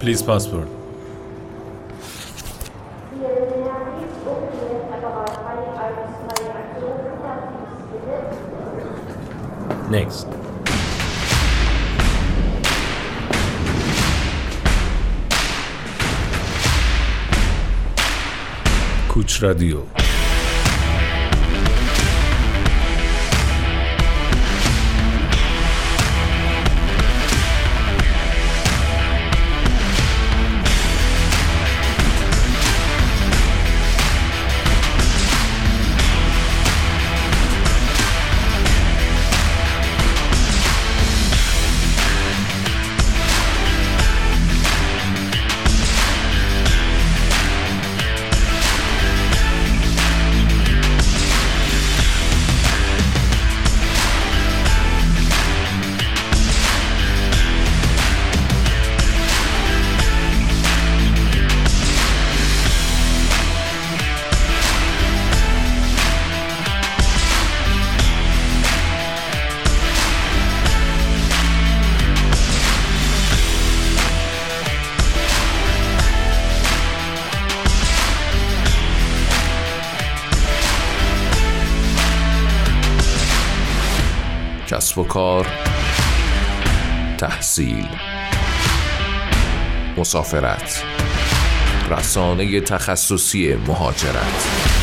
Please password. Next. Kuch Radio. کسب و کار تحصیل مسافرت رسانه تخصصی مهاجرت.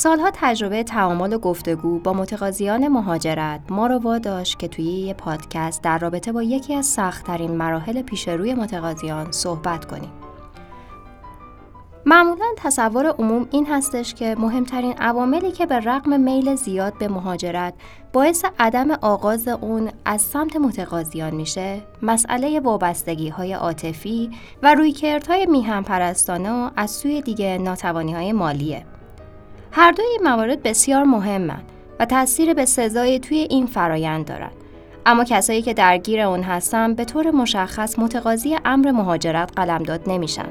سالها تجربه تعامل و گفتگو با متقاضیان مهاجرت ما رو واداشت که توی یه پادکست در رابطه با یکی از سختترین مراحل پیش روی متقاضیان صحبت کنیم. معمولا تصور عموم این هستش که مهمترین عواملی که به رغم میل زیاد به مهاجرت باعث عدم آغاز اون از سمت متقاضیان میشه مسئله وابستگی های عاطفی و رویکردهای میهم پرستانه و از سوی دیگه ناتوانی های مالیه. هر دوی این موارد بسیار مهمند و تاثیر به سزای توی این فرایند دارند. اما کسایی که درگیر اون هستن به طور مشخص متقاضی امر مهاجرت قلمداد نمیشن.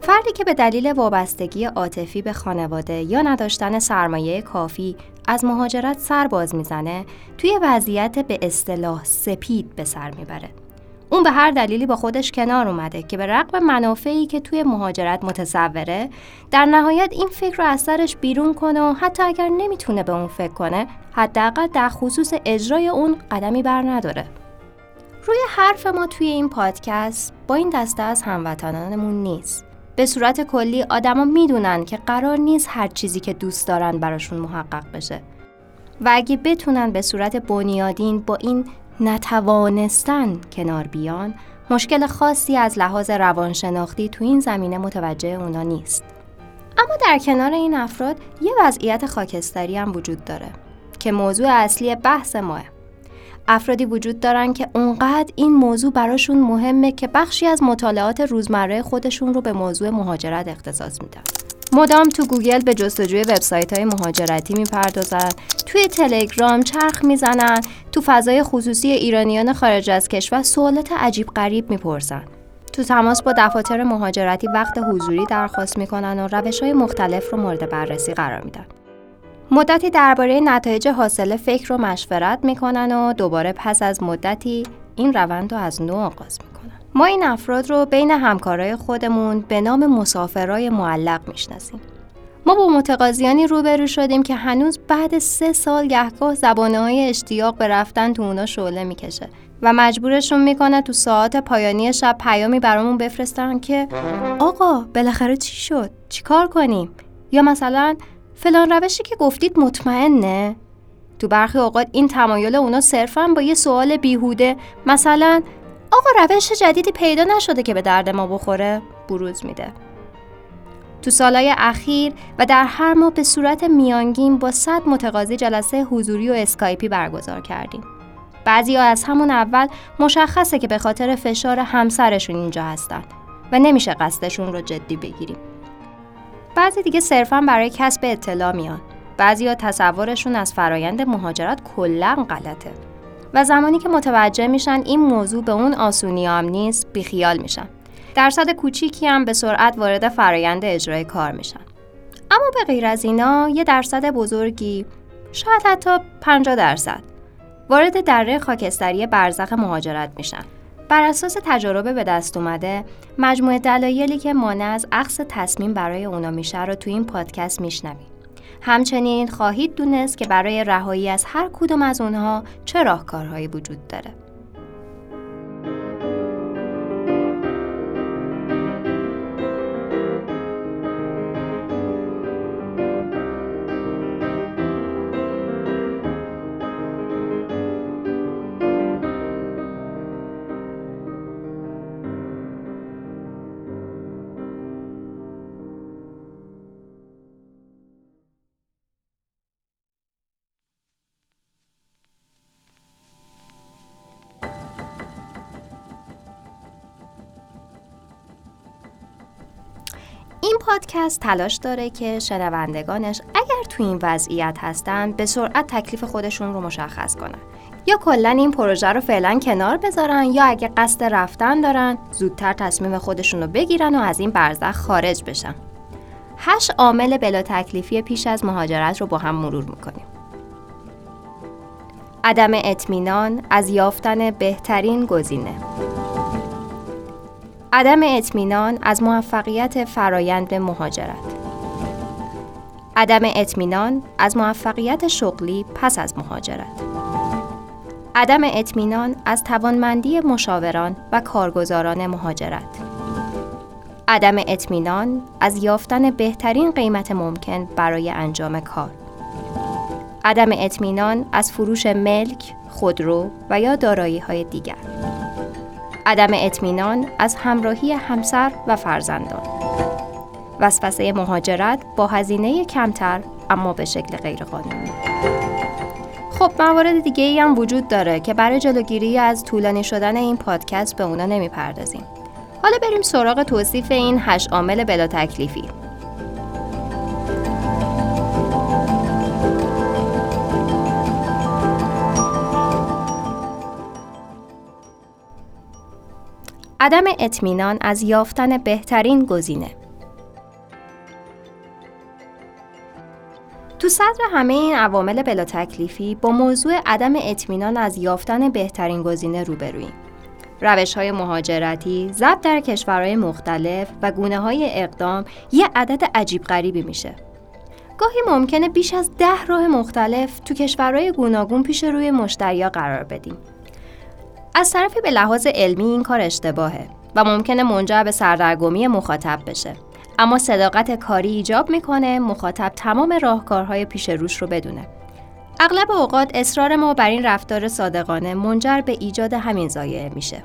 فردی که به دلیل وابستگی عاطفی به خانواده یا نداشتن سرمایه کافی از مهاجرت سر باز می‌زنه توی وضعیت به اصطلاح سپید به سر می‌بره. اون به هر دلیلی با خودش کنار اومده که به رغم منافعی که توی مهاجرت متصوره در نهایت این فکر رو از سرش بیرون کنه و حتی اگر نمی‌تونه به اون فکر کنه حداقل در خصوص اجرای اون قدمی بر نداره. روی حرف ما توی این پادکست با این دسته از هموطنانمون نیست. به صورت کلی آدما می‌دونن که قرار نیست هر چیزی که دوست دارن براشون محقق بشه. و اگه بتونن به صورت بنیادین با این نتوانستن کنار بیان مشکل خاصی از لحاظ روانشناختی تو این زمینه متوجه اونا نیست. اما در کنار این افراد یه وضعیت خاکستری هم وجود داره که موضوع اصلی بحث ماه. افرادی وجود دارن که اونقدر این موضوع براشون مهمه که بخشی از مطالعات روزمره خودشون رو به موضوع مهاجرت اختصاص میدن. مدام تو گوگل به جستجوی وبسایت های مهاجرتی می‌پردازن توی تلگرام چرخ می‌زنن تو فضای خصوصی ایرانیان خارج از کشور سوالات عجیب غریب می‌پرسن تو تماس با دفاتر مهاجرتی وقت حضوری درخواست می‌کنن و روش های مختلف رو مورد بررسی قرار میدن مدتی درباره نتایج حاصل فکر رو مشورت می‌کنن و دوباره پس از مدتی این روند رو از نو آغاز می‌کنن ما این افراد رو بین همکارای خودمون به نام مسافرای معلق می‌شناسیم. ما با متقاضیانی روبرو شدیم که هنوز بعد سه سال گهگاه زبانه های اشتیاق به رفتن تو اونا شعله می‌کشه و مجبورشون می‌کنه تو ساعت پایانی شب پیامی برامون بفرستن که آقا بالاخره چی شد؟ چیکار کنیم؟ یا مثلا فلان روشی که گفتید مطمئنه؟ تو برخی اوقات این تمایل اونا صرفا با یه سوال بیهوده مثلا آقا روش جدیدی پیدا نشده که به درد ما بخوره بروز میده تو سالهای اخیر و در هر ماه به صورت میانگین با صد متقاضی جلسه حضوری و اسکایپی برگزار کردیم. بعضی ها از همون اول مشخصه که به خاطر فشار همسرشون اینجا هستن و نمیشه قصدشون رو جدی بگیریم. بعضی دیگه صرفا برای کسب اطلاع میان. بعضی ها تصورشون از فرایند مهاجرت کلا غلطه. و زمانی که متوجه میشن این موضوع به اون آسونی هم نیست بیخیال میشن. درصد کوچیکی هم به سرعت وارد فرایند اجرای کار میشن. اما به غیر از اینا یه درصد بزرگی شاید حتی 50 درصد وارد دره خاکستری برزخ مهاجرت میشن. بر اساس تجربه به دست اومده مجموعه دلایلی که مانع از عقص تصمیم برای اونا میشه رو تو این پادکست میشنویم. همچنین خواهید دونست که برای رهایی از هر کدوم از اونها چه راهکارهایی وجود داره. این پادکست تلاش داره که شنوندگانش اگر تو این وضعیت هستن به سرعت تکلیف خودشون رو مشخص کنن. یا کلا این پروژه رو فعلا کنار بذارن یا اگه قصد رفتن دارن زودتر تصمیم خودشون رو بگیرن و از این برزخ خارج بشن. هشت عامل بلا تکلیفی پیش از مهاجرت رو با هم مرور می‌کنیم. عدم اطمینان از یافتن بهترین گزینه. عدم اطمینان از موفقیت فرایند مهاجرت. عدم اطمینان از موفقیت شغلی پس از مهاجرت. عدم اطمینان از توانمندی مشاوران و کارگزاران مهاجرت. عدم اطمینان از یافتن بهترین قیمت ممکن برای انجام کار. عدم اطمینان از فروش ملک، خودرو و یا دارایی های دیگر. عدم اطمینان از همراهی همسر و فرزندان. وسوسه مهاجرت با هزینه کمتر اما به شکل غیرقانونی. خب موارد دیگه ای هم وجود داره که برای جلوگیری از طولانی شدن این پادکست به اونا نمی‌پردازیم. حالا بریم سراغ توصیف این هشت عامل بلا تکلیفی. عدم اطمینان از یافتن بهترین گزینه تو صدر همه این عوامل بلا تکلیفی با موضوع عدم اطمینان از یافتن بهترین گزینه روبرویم. روش های مهاجرتی، ضبط در کشورهای مختلف و گونه های اقدام یه عدد عجیب غریبی میشه. گاهی ممکنه بیش از ده راه مختلف تو کشورهای گوناگون پیش روی مشتریا قرار بدیم از طرفی به لحاظ علمی این کار اشتباهه و ممکنه منجر به سردرگمی مخاطب بشه. اما صداقت کاری ایجاب می‌کنه مخاطب تمام راهکارهای پیش روش رو بدونه. اغلب اوقات اصرار ما بر این رفتار صادقانه منجر به ایجاد همین زایعه میشه.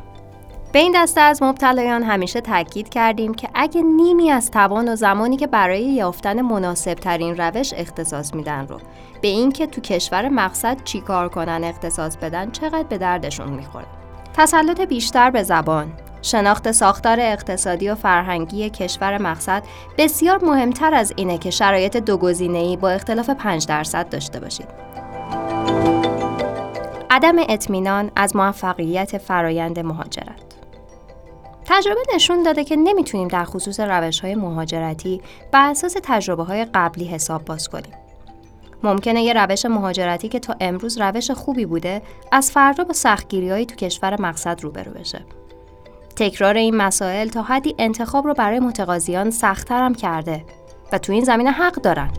به این دسته از مبتلایان همیشه تاکید کردیم که اگه نیمی از توان و زمانی که برای یافتن مناسب ترین روش اختصاص میدن رو به اینکه تو کشور مقصد چیکار کنن اختصاص بدن چقدر به دردشون می‌خوره. تسلط بیشتر به زبان شناخت ساختار اقتصادی و فرهنگی کشور مقصد بسیار مهمتر از اینه که شرایط دو ای با اختلاف 5 درصد داشته باشید. عدم اطمینان از موفقیت فرایند مهاجرت تجربه نشون داده که نمی‌تونیم در خصوص روش های مهاجرتی بر اساس تجربه های قبلی حساب باز کنیم. ممکنه یه روش مهاجرتی که تا امروز روش خوبی بوده از فردا با سختگیری تو کشور مقصد روبرو بشه. تکرار این مسائل تا حدی انتخاب رو برای متقاضیان سختتر هم کرده و تو این زمینه حق دارن.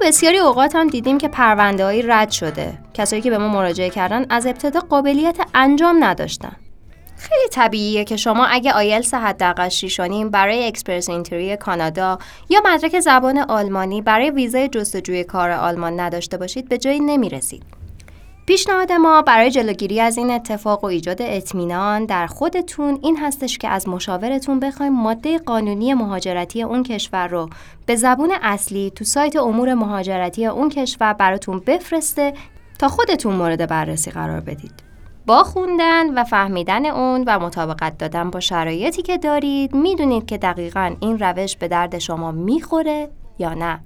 بسیاری اوقات هم دیدیم که پرونده رد شده کسایی که به ما مراجعه کردن از ابتدا قابلیت انجام نداشتن خیلی طبیعیه که شما اگه آیلس حداقل 6 برای اکسپرس اینتری کانادا یا مدرک زبان آلمانی برای ویزای جستجوی کار آلمان نداشته باشید به جایی نمی‌رسید. پیشنهاد ما برای جلوگیری از این اتفاق و ایجاد اطمینان در خودتون این هستش که از مشاورتون بخوایم ماده قانونی مهاجرتی اون کشور رو به زبون اصلی تو سایت امور مهاجرتی اون کشور براتون بفرسته تا خودتون مورد بررسی قرار بدید. با خوندن و فهمیدن اون و مطابقت دادن با شرایطی که دارید می‌دونید که دقیقا این روش به درد شما می‌خوره یا نه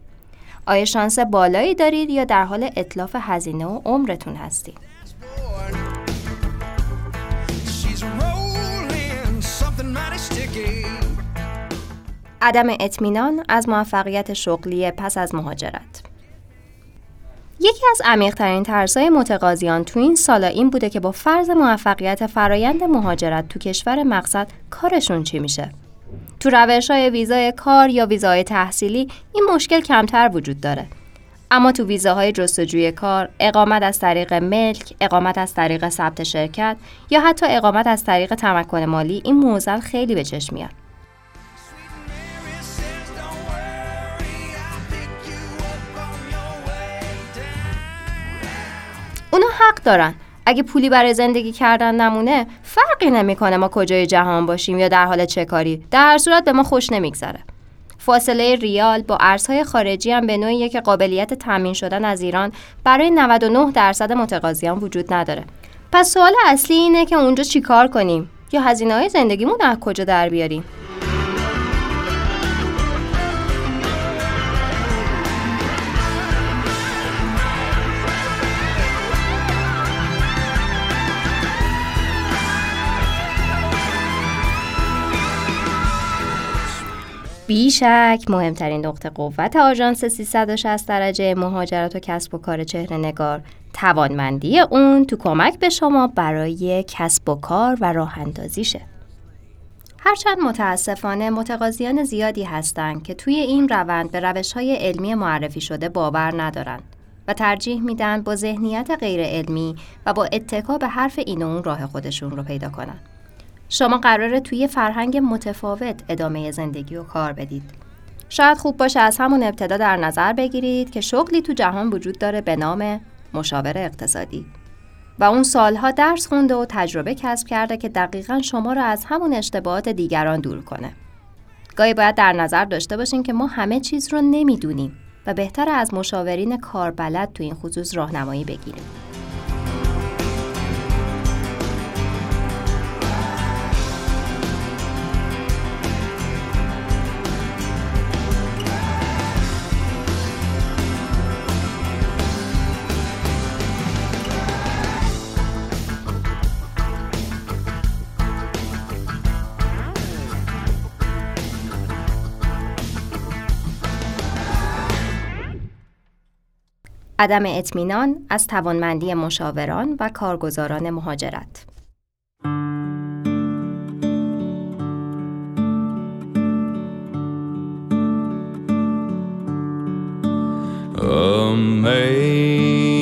آیا شانس بالایی دارید یا در حال اطلاف هزینه و عمرتون هستید؟ عدم اطمینان از موفقیت شغلی پس از مهاجرت. یکی از عمیقترین ترسای متقاضیان تو این سالا این بوده که با فرض موفقیت فرایند مهاجرت تو کشور مقصد کارشون چی میشه؟ تو روش های ویزای کار یا ویزای تحصیلی این مشکل کمتر وجود داره اما تو ویزاهای جستجوی کار، اقامت از طریق ملک، اقامت از طریق ثبت شرکت یا حتی اقامت از طریق تمکن مالی این موزل خیلی به چشم میاد. اونا حق دارن اگه پولی برای زندگی کردن نمونه فرقی نمی‌کنه ما کجای جهان باشیم یا در حال چه کاری. در هر صورت به ما خوش نمیگذره. فاصله ریال با ارزهای خارجی هم به نوعیه که قابلیت تامین شدن از ایران برای 99 درصد متقاضیان وجود نداره. پس سوال اصلی اینه که اونجا چیکار کنیم؟ یا هزینه های زندگیمون از کجا در بیاریم؟ بیشک مهمترین نقطه قوت آژانس 360 درجه مهاجرت و کسب و کار چهره نگار توانمندی اون تو کمک به شما برای کسب و کار و راه اندازیشه. هرچند متاسفانه متقاضیان زیادی هستند که توی این روند به روش های علمی معرفی شده باور ندارند و ترجیح میدن با ذهنیت غیر علمی و با اتکا به حرف این و اون راه خودشون رو پیدا کنن. شما قراره توی فرهنگ متفاوت ادامه زندگی و کار بدید. شاید خوب باشه از همون ابتدا در نظر بگیرید که شغلی تو جهان وجود داره به نام مشاور اقتصادی و اون سالها درس خونده و تجربه کسب کرده که دقیقا شما را از همون اشتباهات دیگران دور کنه. گاهی باید در نظر داشته باشین که ما همه چیز رو نمی‌دونیم و بهتر از مشاورین کاربلد تو این خصوص راهنمایی بگیریم. عدم اطمینان از توانمندی مشاوران و کارگزاران مهاجرت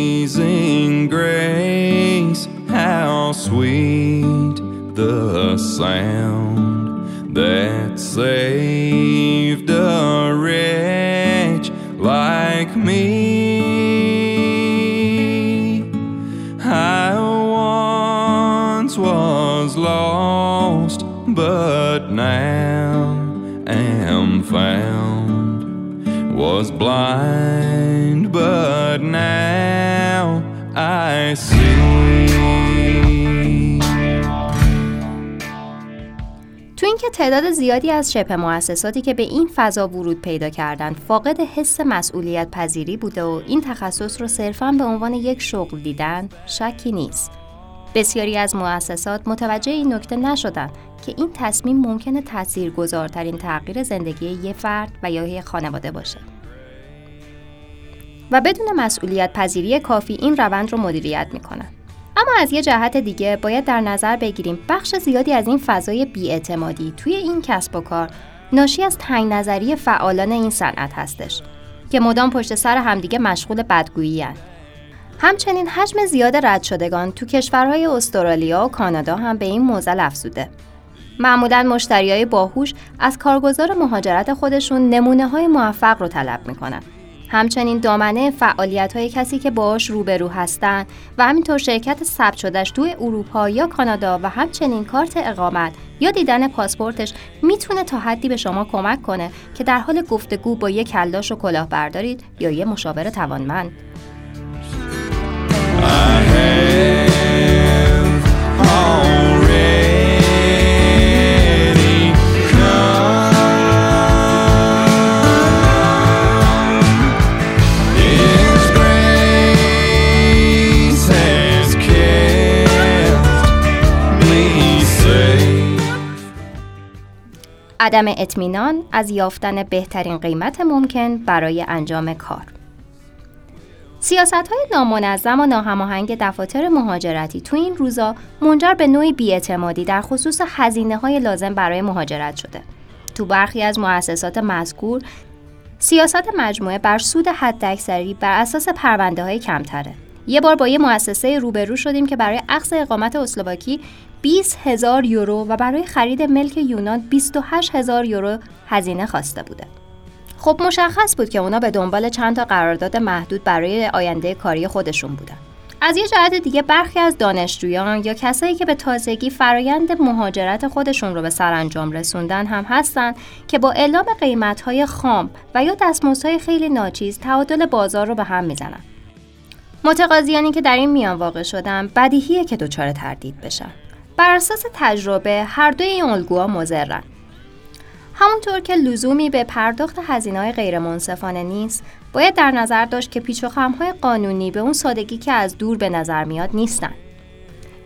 Amazing grace, how sweet the sound that saved a wretch like me. تعداد زیادی از شبه مؤسساتی که به این فضا ورود پیدا کردند فاقد حس مسئولیت پذیری بوده و این تخصص رو صرفا به عنوان یک شغل دیدن شکی نیست. بسیاری از مؤسسات متوجه این نکته نشدند که این تصمیم ممکنه تاثیرگذارترین تغییر زندگی یه فرد و یا یه خانواده باشه. و بدون مسئولیت پذیری کافی این روند رو مدیریت می‌کنن. اما از یه جهت دیگه باید در نظر بگیریم بخش زیادی از این فضای بیاعتمادی توی این کسب و کار ناشی از تنگ نظری فعالان این صنعت هستش که مدام پشت سر همدیگه مشغول بدگویی همچنین حجم زیاد رد شدگان تو کشورهای استرالیا و کانادا هم به این موزل افزوده. معمولا مشتری های باهوش از کارگزار مهاجرت خودشون نمونه های موفق رو طلب می‌کنن. همچنین دامنه فعالیت های کسی که باش روبرو هستند و همینطور شرکت ثبت شدهش توی اروپا یا کانادا و همچنین کارت اقامت یا دیدن پاسپورتش می‌تونه تا حدی به شما کمک کنه که در حال گفتگو با یک کلاش و کلاه بردارید یا یه مشاور توانمند. عدم اطمینان از یافتن بهترین قیمت ممکن برای انجام کار. سیاست های نامنظم و ناهماهنگ دفاتر مهاجرتی تو این روزا منجر به نوعی بیاعتمادی در خصوص هزینه های لازم برای مهاجرت شده. تو برخی از مؤسسات مذکور سیاست مجموعه بر سود حداکثری بر اساس پرونده های کمتره. یه بار با یه مؤسسه روبرو شدیم که برای اخذ اقامت اسلواکی 20 هزار یورو و برای خرید ملک یونان 28 هزار یورو هزینه خواسته بوده. خب مشخص بود که اونا به دنبال چند تا قرارداد محدود برای آینده کاری خودشون بودن. از یه جهت دیگه برخی از دانشجویان یا کسایی که به تازگی فرایند مهاجرت خودشون رو به سرانجام رسوندن هم هستن که با اعلام قیمت‌های خام و یا دستمزدهای خیلی ناچیز تعادل بازار رو به هم می‌زنن. متقاضیانی که در این میان واقع شدن بدیهیه که دچار تردید بشن. بر اساس تجربه هر دوی این الگوها مضرن. همونطور که لزومی به پرداخت هزینه های غیر منصفانه نیست، باید در نظر داشت که پیچ و خمهای قانونی به اون سادگی که از دور به نظر میاد نیستن.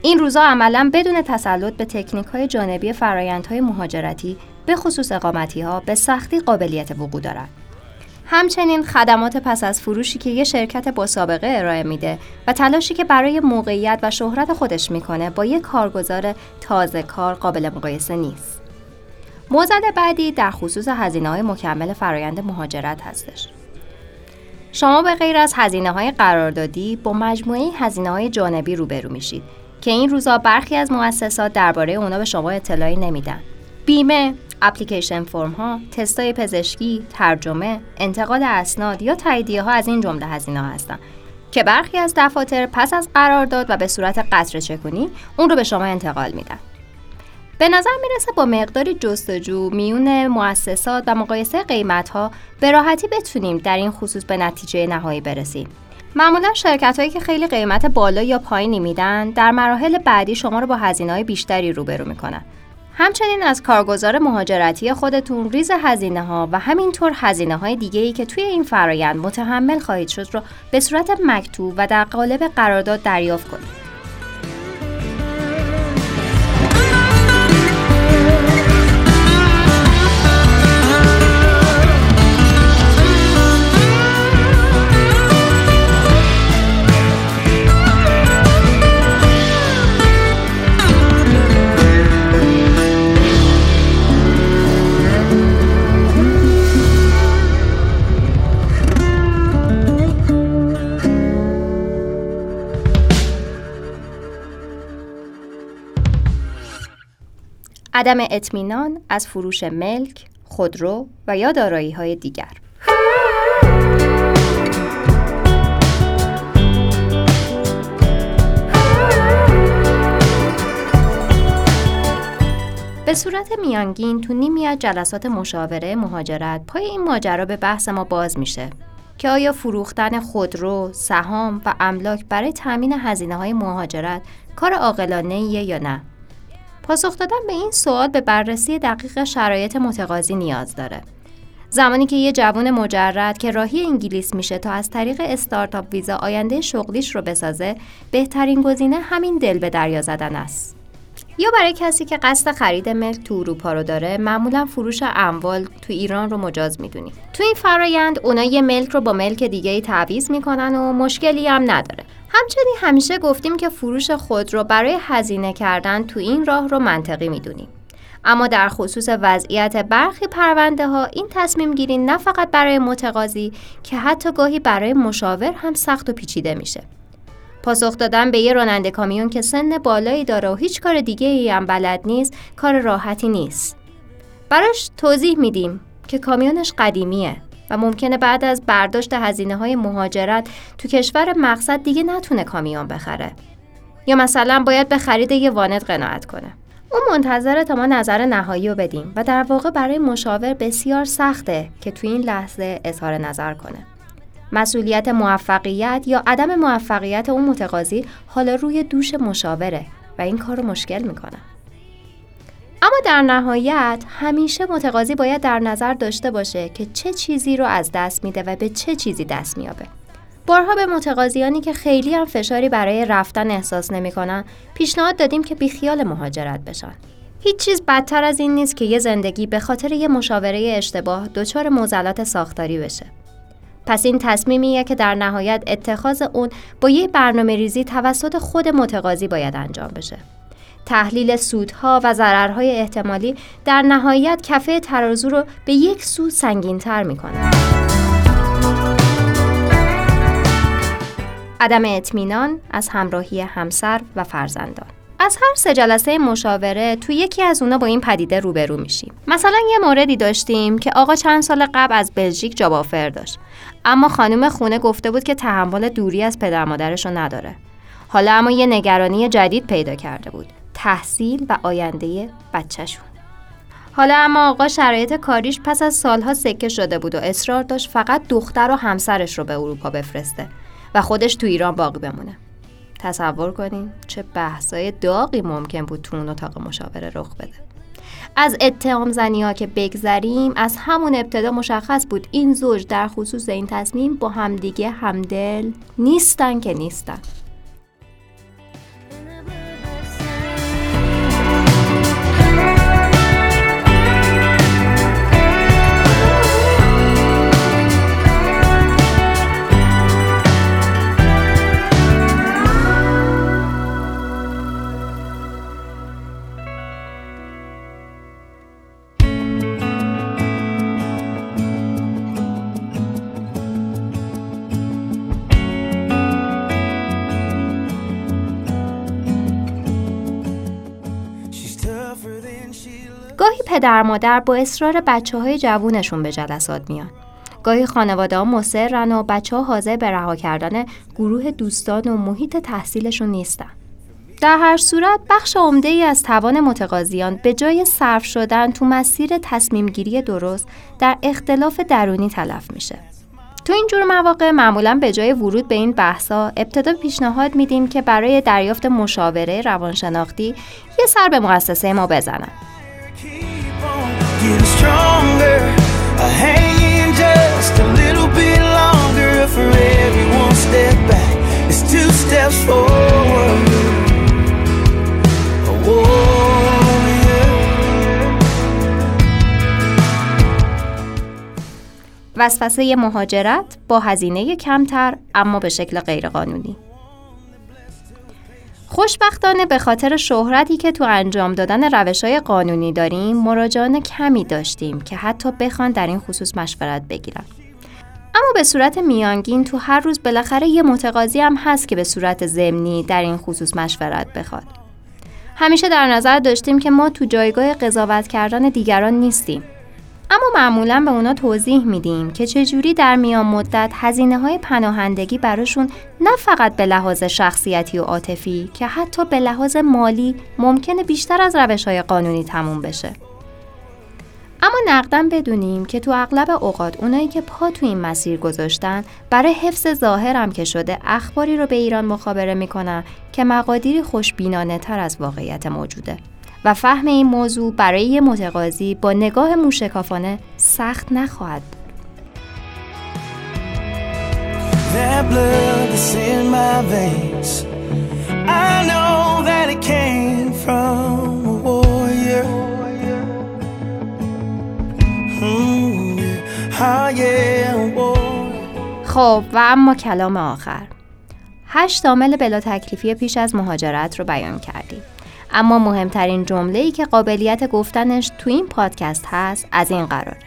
این روزا عملا بدون تسلط به تکنیک های جانبی فرایندهای مهاجرتی به خصوص اقامتی ها به سختی قابلیت وقوع دارند. همچنین خدمات پس از فروشی که یه شرکت با سابقه ارائه میده و تلاشی که برای موقعیت و شهرت خودش می‌کنه با یک کارگزار تازه کار قابل مقایسه نیست. موزل بعدی در خصوص هزینه های مکمل فرایند مهاجرت هستش. شما به غیر از هزینه های قراردادی با مجموعه هزینه های جانبی روبرو میشید که این روزا برخی از مؤسسات درباره اونا به شما اطلاعی نمیدن. بیمه، اپلیکیشن فرم ها، تستای پزشکی، ترجمه، انتقاد اسناد یا تاییدیه ها از این جمله هزینه ها هستند که برخی از دفاتر پس از قرارداد و به صورت قطر چکونی اون رو به شما انتقال میدن. به نظر می‌رسه با مقداری جستجو میون مؤسسات و مقایسه قیمت ها به راحتی بتونیم در این خصوص به نتیجه نهایی برسیم. معمولا شرکت هایی که خیلی قیمت بالا یا پایینی میدن در مراحل بعدی شما رو با هزینه های بیشتری روبرو می‌کنن. همچنین از کارگزار مهاجرتی خودتون ریز هزینه ها و همینطور هزینه های دیگه ای که توی این فرایند متحمل خواهید شد رو به صورت مکتوب و در قالب قرارداد دریافت کنید. عدم اطمینان از فروش ملک، خودرو و یا دارایی های دیگر. به صورت میانگین تو نیمی از جلسات مشاوره مهاجرت پای این ماجرا به بحث ما باز میشه که آیا فروختن خودرو، سهام و املاک برای تامین هزینه های مهاجرت کار عاقلانه یا نه؟ پاسخ دادن به این سوال به بررسی دقیق شرایط متقاضی نیاز داره. زمانی که یه جوان مجرد که راهی انگلیس میشه تا از طریق استارتاپ ویزا آینده شغلیش رو بسازه، بهترین گزینه همین دل به دریا زدن است. یا برای کسی که قصد خرید ملک تو اروپا رو داره معمولا فروش اموال تو ایران رو مجاز می‌دونیم تو این فرایند اونا یه ملک رو با ملک دیگه ای تعویض می‌کنن و مشکلی هم نداره همچنین همیشه گفتیم که فروش خود رو برای هزینه کردن تو این راه رو منطقی می‌دونیم. اما در خصوص وضعیت برخی پرونده ها این تصمیم گیری نه فقط برای متقاضی که حتی گاهی برای مشاور هم سخت و پیچیده میشه. پاسخ دادن به یه راننده کامیون که سن بالایی داره و هیچ کار دیگه ای هم بلد نیست کار راحتی نیست. براش توضیح میدیم که کامیونش قدیمیه. و ممکنه بعد از برداشت هزینه های مهاجرت تو کشور مقصد دیگه نتونه کامیون بخره. یا مثلا باید به خرید یه وانت قناعت کنه. اون منتظره تا ما نظر نهایی رو بدیم و در واقع برای مشاور بسیار سخته که تو این لحظه اظهار نظر کنه. مسئولیت موفقیت یا عدم موفقیت اون متقاضی حالا روی دوش مشاوره و این کار رو مشکل می‌کنه. اما در نهایت همیشه متقاضی باید در نظر داشته باشه که چه چیزی رو از دست میده و به چه چیزی دست میابه. بارها به متقاضیانی که خیلی هم فشاری برای رفتن احساس نمی‌کنن پیشنهاد دادیم که بیخیال مهاجرت بشن. هیچ چیز بدتر از این نیست که یه زندگی به خاطر یه مشاوره اشتباه دچار موزلات ساختاری بشه. پس این تصمیمیه که در نهایت اتخاذ اون با یه برنامه ریزی توسط خود متقاضی باید انجام بشه. تحلیل سودها و ضررهای احتمالی در نهایت کفه ترازو رو به یک سو سنگینتر می‌کنه. عدم اطمینان از همراهی همسر و فرزندان. از هر سه جلسه مشاوره تو یکی از اونا با این پدیده روبرو میشیم. مثلا یه موردی داشتیم که آقا چند سال قبل از بلژیک جاب آفر داشت. اما خانم خونه گفته بود که تحمل دوری از پدر مادرش رو نداره. حالا اما یه نگرانی جدید پیدا کرده بود. تحصیل و آینده بچهشون. حالا اما آقا شرایط کاریش پس از سالها سکه شده بود و اصرار داشت فقط دختر و همسرش رو به اروپا بفرسته و خودش تو ایران باقی بمونه. تصور کنین چه بحثای داغی ممکن بود تو اون اتاق مشاوره رخ بده. از اتهام زنی ها که بگذریم از همون ابتدا مشخص بود این زوج در خصوص این تصمیم با همدیگه همدل نیستن که نیستن. پدر مادر با اصرار بچه های جوونشون به جلسات میان. گاهی خانواده ها مصرن و بچه ها حاضر به رها کردن گروه دوستان و محیط تحصیلشون نیستن. در هر صورت بخش عمده ای از توان متقاضیان به جای صرف شدن تو مسیر تصمیم گیری درست در اختلاف درونی تلف میشه. تو این جور مواقع معمولا به جای ورود به این بحثا ابتدا پیشنهاد میدیم که برای دریافت مشاوره روانشناختی یه سر به مؤسسه ما بزنن. Getting stronger. I hang in just a little bit longer. For every one step back, it's two steps forward. وسوسه مهاجرت با هزینه کمتر اما به شکل غیرقانونی. خوشبختانه به خاطر شهرتی که تو انجام دادن روش های قانونی داریم مراجعان کمی داشتیم که حتی بخوان در این خصوص مشورت بگیرن. اما به صورت میانگین تو هر روز بالاخره یه متقاضی هم هست که به صورت ضمنی در این خصوص مشورت بخواد. همیشه در نظر داشتیم که ما تو جایگاه قضاوت کردن دیگران نیستیم. اما معمولا به اونا توضیح میدیم که چجوری در میان مدت هزینه های پناهندگی براشون نه فقط به لحاظ شخصیتی و عاطفی که حتی به لحاظ مالی ممکنه بیشتر از روش های قانونی تموم بشه. اما نقدم بدونیم که تو اغلب اوقات اونایی که پا تو این مسیر گذاشتن برای حفظ ظاهرم که شده اخباری رو به ایران مخابره می‌کنن که مقادیری خوشبینانه تر از واقعیت موجوده. و فهم این موضوع برای یه متقاضی با نگاه موشکافانه سخت نخواهد بود. Hmm. Ah. خب و اما کلام آخر هشت عامل بلا تکلیفی پیش از مهاجرت رو بیان کردیم اما مهمترین جمله ای که قابلیت گفتنش تو این پادکست هست از این قراره.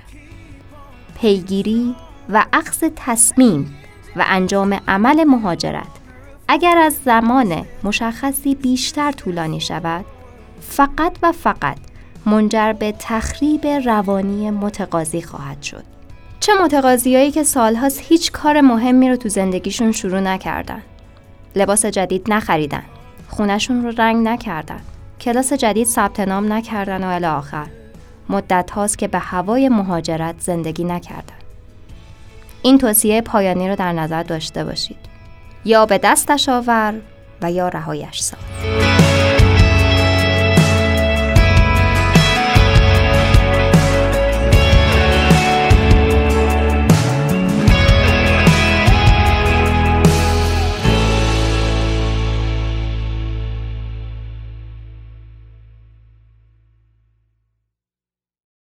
پیگیری و عقص تصمیم و انجام عمل مهاجرت اگر از زمان مشخصی بیشتر طولانی شود فقط و فقط منجر به تخریب روانی متقاضی خواهد شد. چه متقاضیایی که سالهاست هیچ کار مهمی رو تو زندگیشون شروع نکردن. لباس جدید نخریدن. خونشون رو رنگ نکردن. کلاس جدید ثبت نام نکردن و الی آخر مدت هاست که به هوای مهاجرت زندگی نکردن. این توصیه پایانی رو در نظر داشته باشید. یا به دستش آور و یا رهایش ساز.